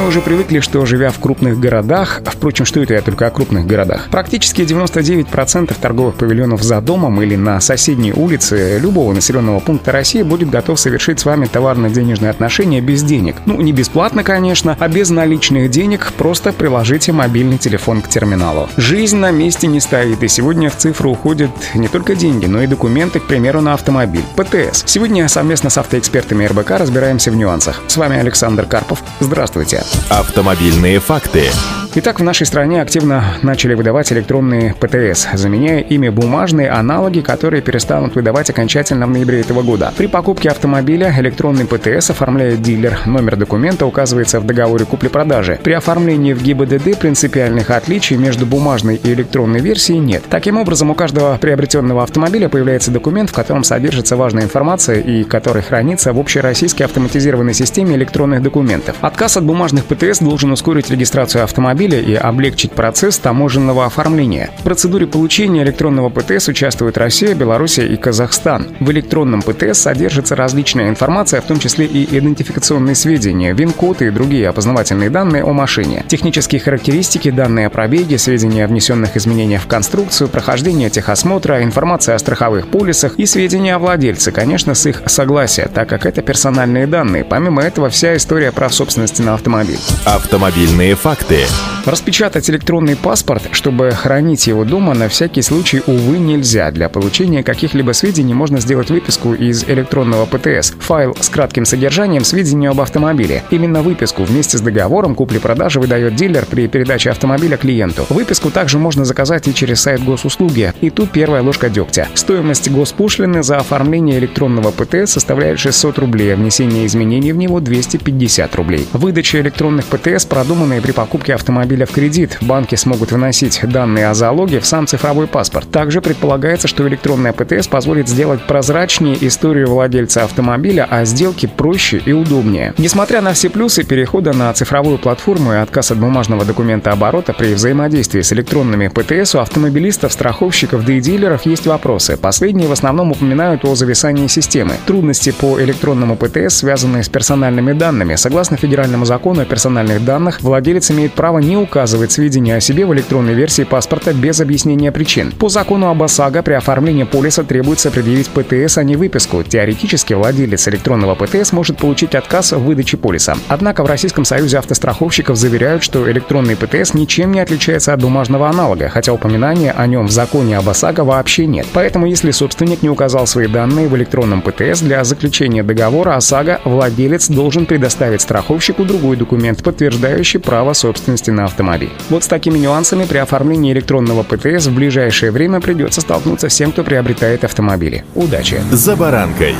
Мы уже привыкли, что живя в крупных городах, а, впрочем, что это я только о крупных городах, практически 99% торговых павильонов за домом или на соседней улице любого населенного пункта России будет готов совершить с вами товарно-денежные отношения без денег. Ну, не бесплатно, конечно, а без наличных денег, просто приложите мобильный телефон к терминалу. Жизнь на месте не стоит, и сегодня в цифру уходят не только деньги, но и документы, к примеру, на автомобиль. ПТС. Сегодня совместно с автоэкспертами РБК разбираемся в нюансах. С вами Александр Карпов. Здравствуйте. Автомобильные факты. Итак, в нашей стране активно начали выдавать электронные ПТС, заменяя ими бумажные аналоги, которые перестанут выдавать окончательно в ноябре этого года. При покупке автомобиля электронный ПТС оформляет дилер. Номер документа указывается в договоре купли-продажи. При оформлении в ГИБДД принципиальных отличий между бумажной и электронной версией нет. Таким образом, у каждого приобретенного автомобиля появляется документ, в котором содержится важная информация и который хранится в общероссийской автоматизированной системе электронных документов. Отказ от бумажных ПТС должен ускорить регистрацию автомобиля автомобиля и облегчить процесс таможенного оформления. В процедуре получения электронного ПТС участвуют Россия, Белоруссия и Казахстан. В электронном ПТС содержится различная информация, в том числе и идентификационные сведения, ВИН-код и другие опознавательные данные о машине, технические характеристики, данные о пробеге, сведения о внесенных изменениях в конструкцию, прохождение техосмотра, информация о страховых полисах и сведения о владельце, конечно, с их согласия, так как это персональные данные. Помимо этого, вся история прав собственности на автомобиль. Автомобильные факты. Распечатать электронный паспорт, чтобы хранить его дома, на всякий случай, увы, нельзя. Для получения каких-либо сведений можно сделать выписку из электронного ПТС, файл с кратким содержанием сведений об автомобиле. Именно выписку вместе с договором купли-продажи выдает дилер при передаче автомобиля клиенту. Выписку также можно заказать и через сайт госуслуги. И тут первая ложка дегтя. Стоимость госпошлины за оформление электронного ПТС составляет 600 рублей, а внесение изменений в него 250 рублей. Выдача электронных ПТС, продуманная при покупке автомобиля автомобиля в кредит, банки смогут выносить данные о залоге в сам цифровой паспорт. Также предполагается, что электронная ПТС позволит сделать прозрачнее историю владельца автомобиля, а сделки проще и удобнее. Несмотря на все плюсы перехода на цифровую платформу и отказ от бумажного документа оборота при взаимодействии с электронными ПТС у автомобилистов, страховщиков, да и дилеров есть вопросы. Последние в основном упоминают о зависании системы. Трудности по электронному ПТС, связанные с персональными данными. Согласно федеральному закону о персональных данных, владелец имеет право не указывать сведения о себе в электронной версии паспорта без объяснения причин. По закону об ОСАГО при оформлении полиса требуется предъявить ПТС, а не выписку. Теоретически владелец электронного ПТС может получить отказ в выдаче полиса. Однако в Российском союзе автостраховщиков заверяют, что электронный ПТС ничем не отличается от бумажного аналога, хотя упоминания о нем в законе об ОСАГО вообще нет. Поэтому если собственник не указал свои данные в электронном ПТС для заключения договора ОСАГО, владелец должен предоставить страховщику другой документ, подтверждающий право собственности на автомобиль. Вот с такими нюансами при оформлении электронного ПТС в ближайшее время придется столкнуться всем, кто приобретает автомобили. Удачи! За баранкой.